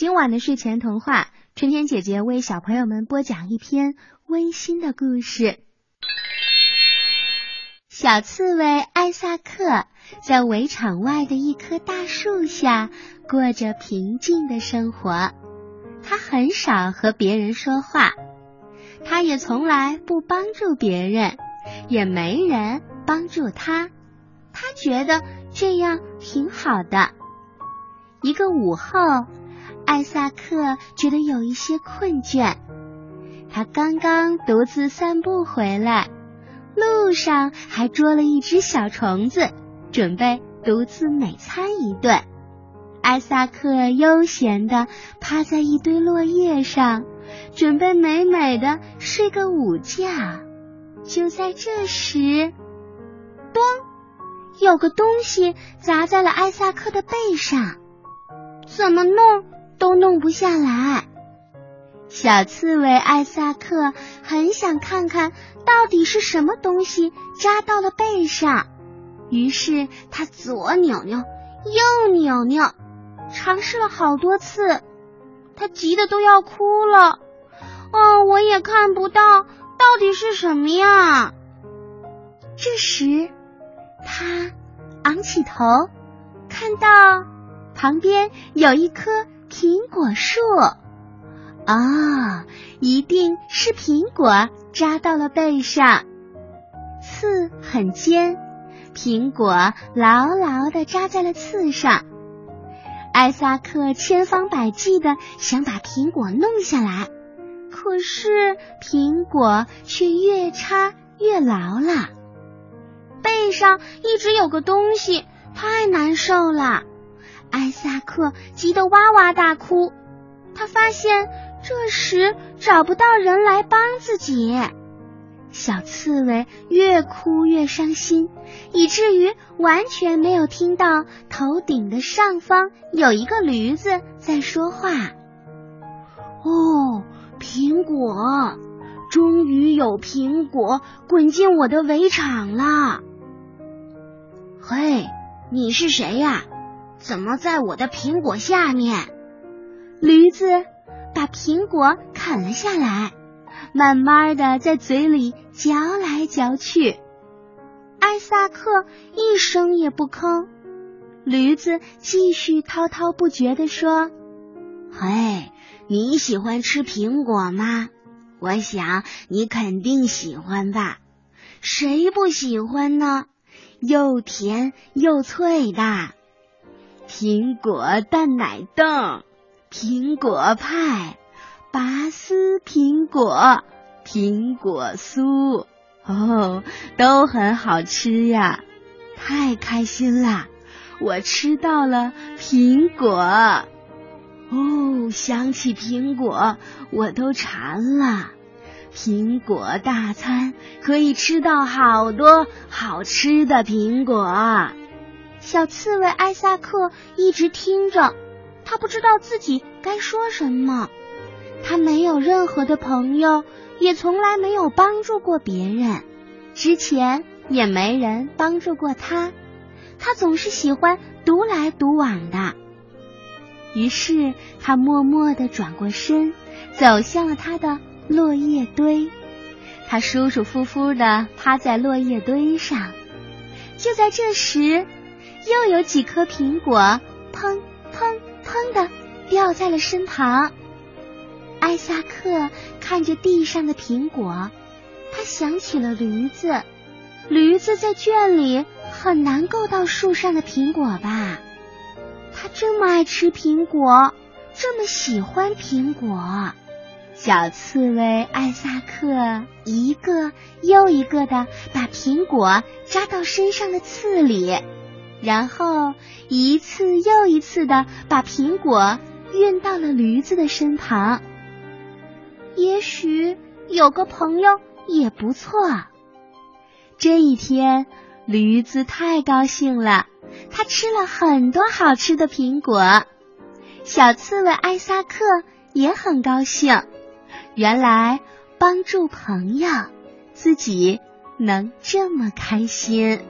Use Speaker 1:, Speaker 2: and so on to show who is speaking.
Speaker 1: 今晚的睡前童话，春天姐姐为小朋友们播讲一篇温馨的故事。小刺猬艾萨克在围场外的一棵大树下过着平静的生活。他很少和别人说话，他也从来不帮助别人，也没人帮助他。他觉得这样挺好的。一个午后。艾萨克觉得有一些困倦，他刚刚独自散步回来，路上还捉了一只小虫子，准备独自美餐一顿。艾萨克悠闲的趴在一堆落叶上，准备美美的睡个午觉。就在这时，咚，有个东西砸在了艾萨克的背上，怎么弄？都弄不下来。小刺猬艾萨克很想看看到底是什么东西扎到了背上，于是他左扭扭，右扭扭，尝试了好多次。他急得都要哭了。哦，我也看不到到底是什么呀。这时，他昂起头，看到旁边有一颗。苹果树，啊，一定是苹果扎到了背上，刺很尖，苹果牢牢的扎在了刺上。艾萨克千方百计的想把苹果弄下来，可是苹果却越插越牢了。背上一直有个东西，太难受了。艾萨克急得哇哇大哭，他发现这时找不到人来帮自己。小刺猬越哭越伤心，以至于完全没有听到头顶的上方有一个驴子在说话。哦，苹果，终于有苹果滚进我的围场了。嘿，你是谁呀？怎么在我的苹果下面？驴子把苹果啃了下来，慢慢的在嘴里嚼来嚼去。艾萨克一声也不吭。驴子继续滔滔不绝的说：“嘿，你喜欢吃苹果吗？我想你肯定喜欢吧。谁不喜欢呢？又甜又脆的。”苹果蛋奶冻、苹果派、拔丝苹果、苹果酥，哦，都很好吃呀！太开心啦，我吃到了苹果。哦，想起苹果，我都馋了。苹果大餐可以吃到好多好吃的苹果。小刺猬艾萨克一直听着，他不知道自己该说什么。他没有任何的朋友，也从来没有帮助过别人，之前也没人帮助过他。他总是喜欢独来独往的。于是他默默的转过身，走向了他的落叶堆。他舒舒服服的趴在落叶堆上。就在这时。又有几颗苹果砰砰砰的掉在了身旁。艾萨克看着地上的苹果，他想起了驴子。驴子在圈里很难够到树上的苹果吧？他这么爱吃苹果，这么喜欢苹果。小刺猬艾萨克一个又一个的把苹果扎到身上的刺里。然后一次又一次的把苹果运到了驴子的身旁。也许有个朋友也不错。这一天，驴子太高兴了，他吃了很多好吃的苹果。小刺猬艾萨克也很高兴，原来帮助朋友，自己能这么开心。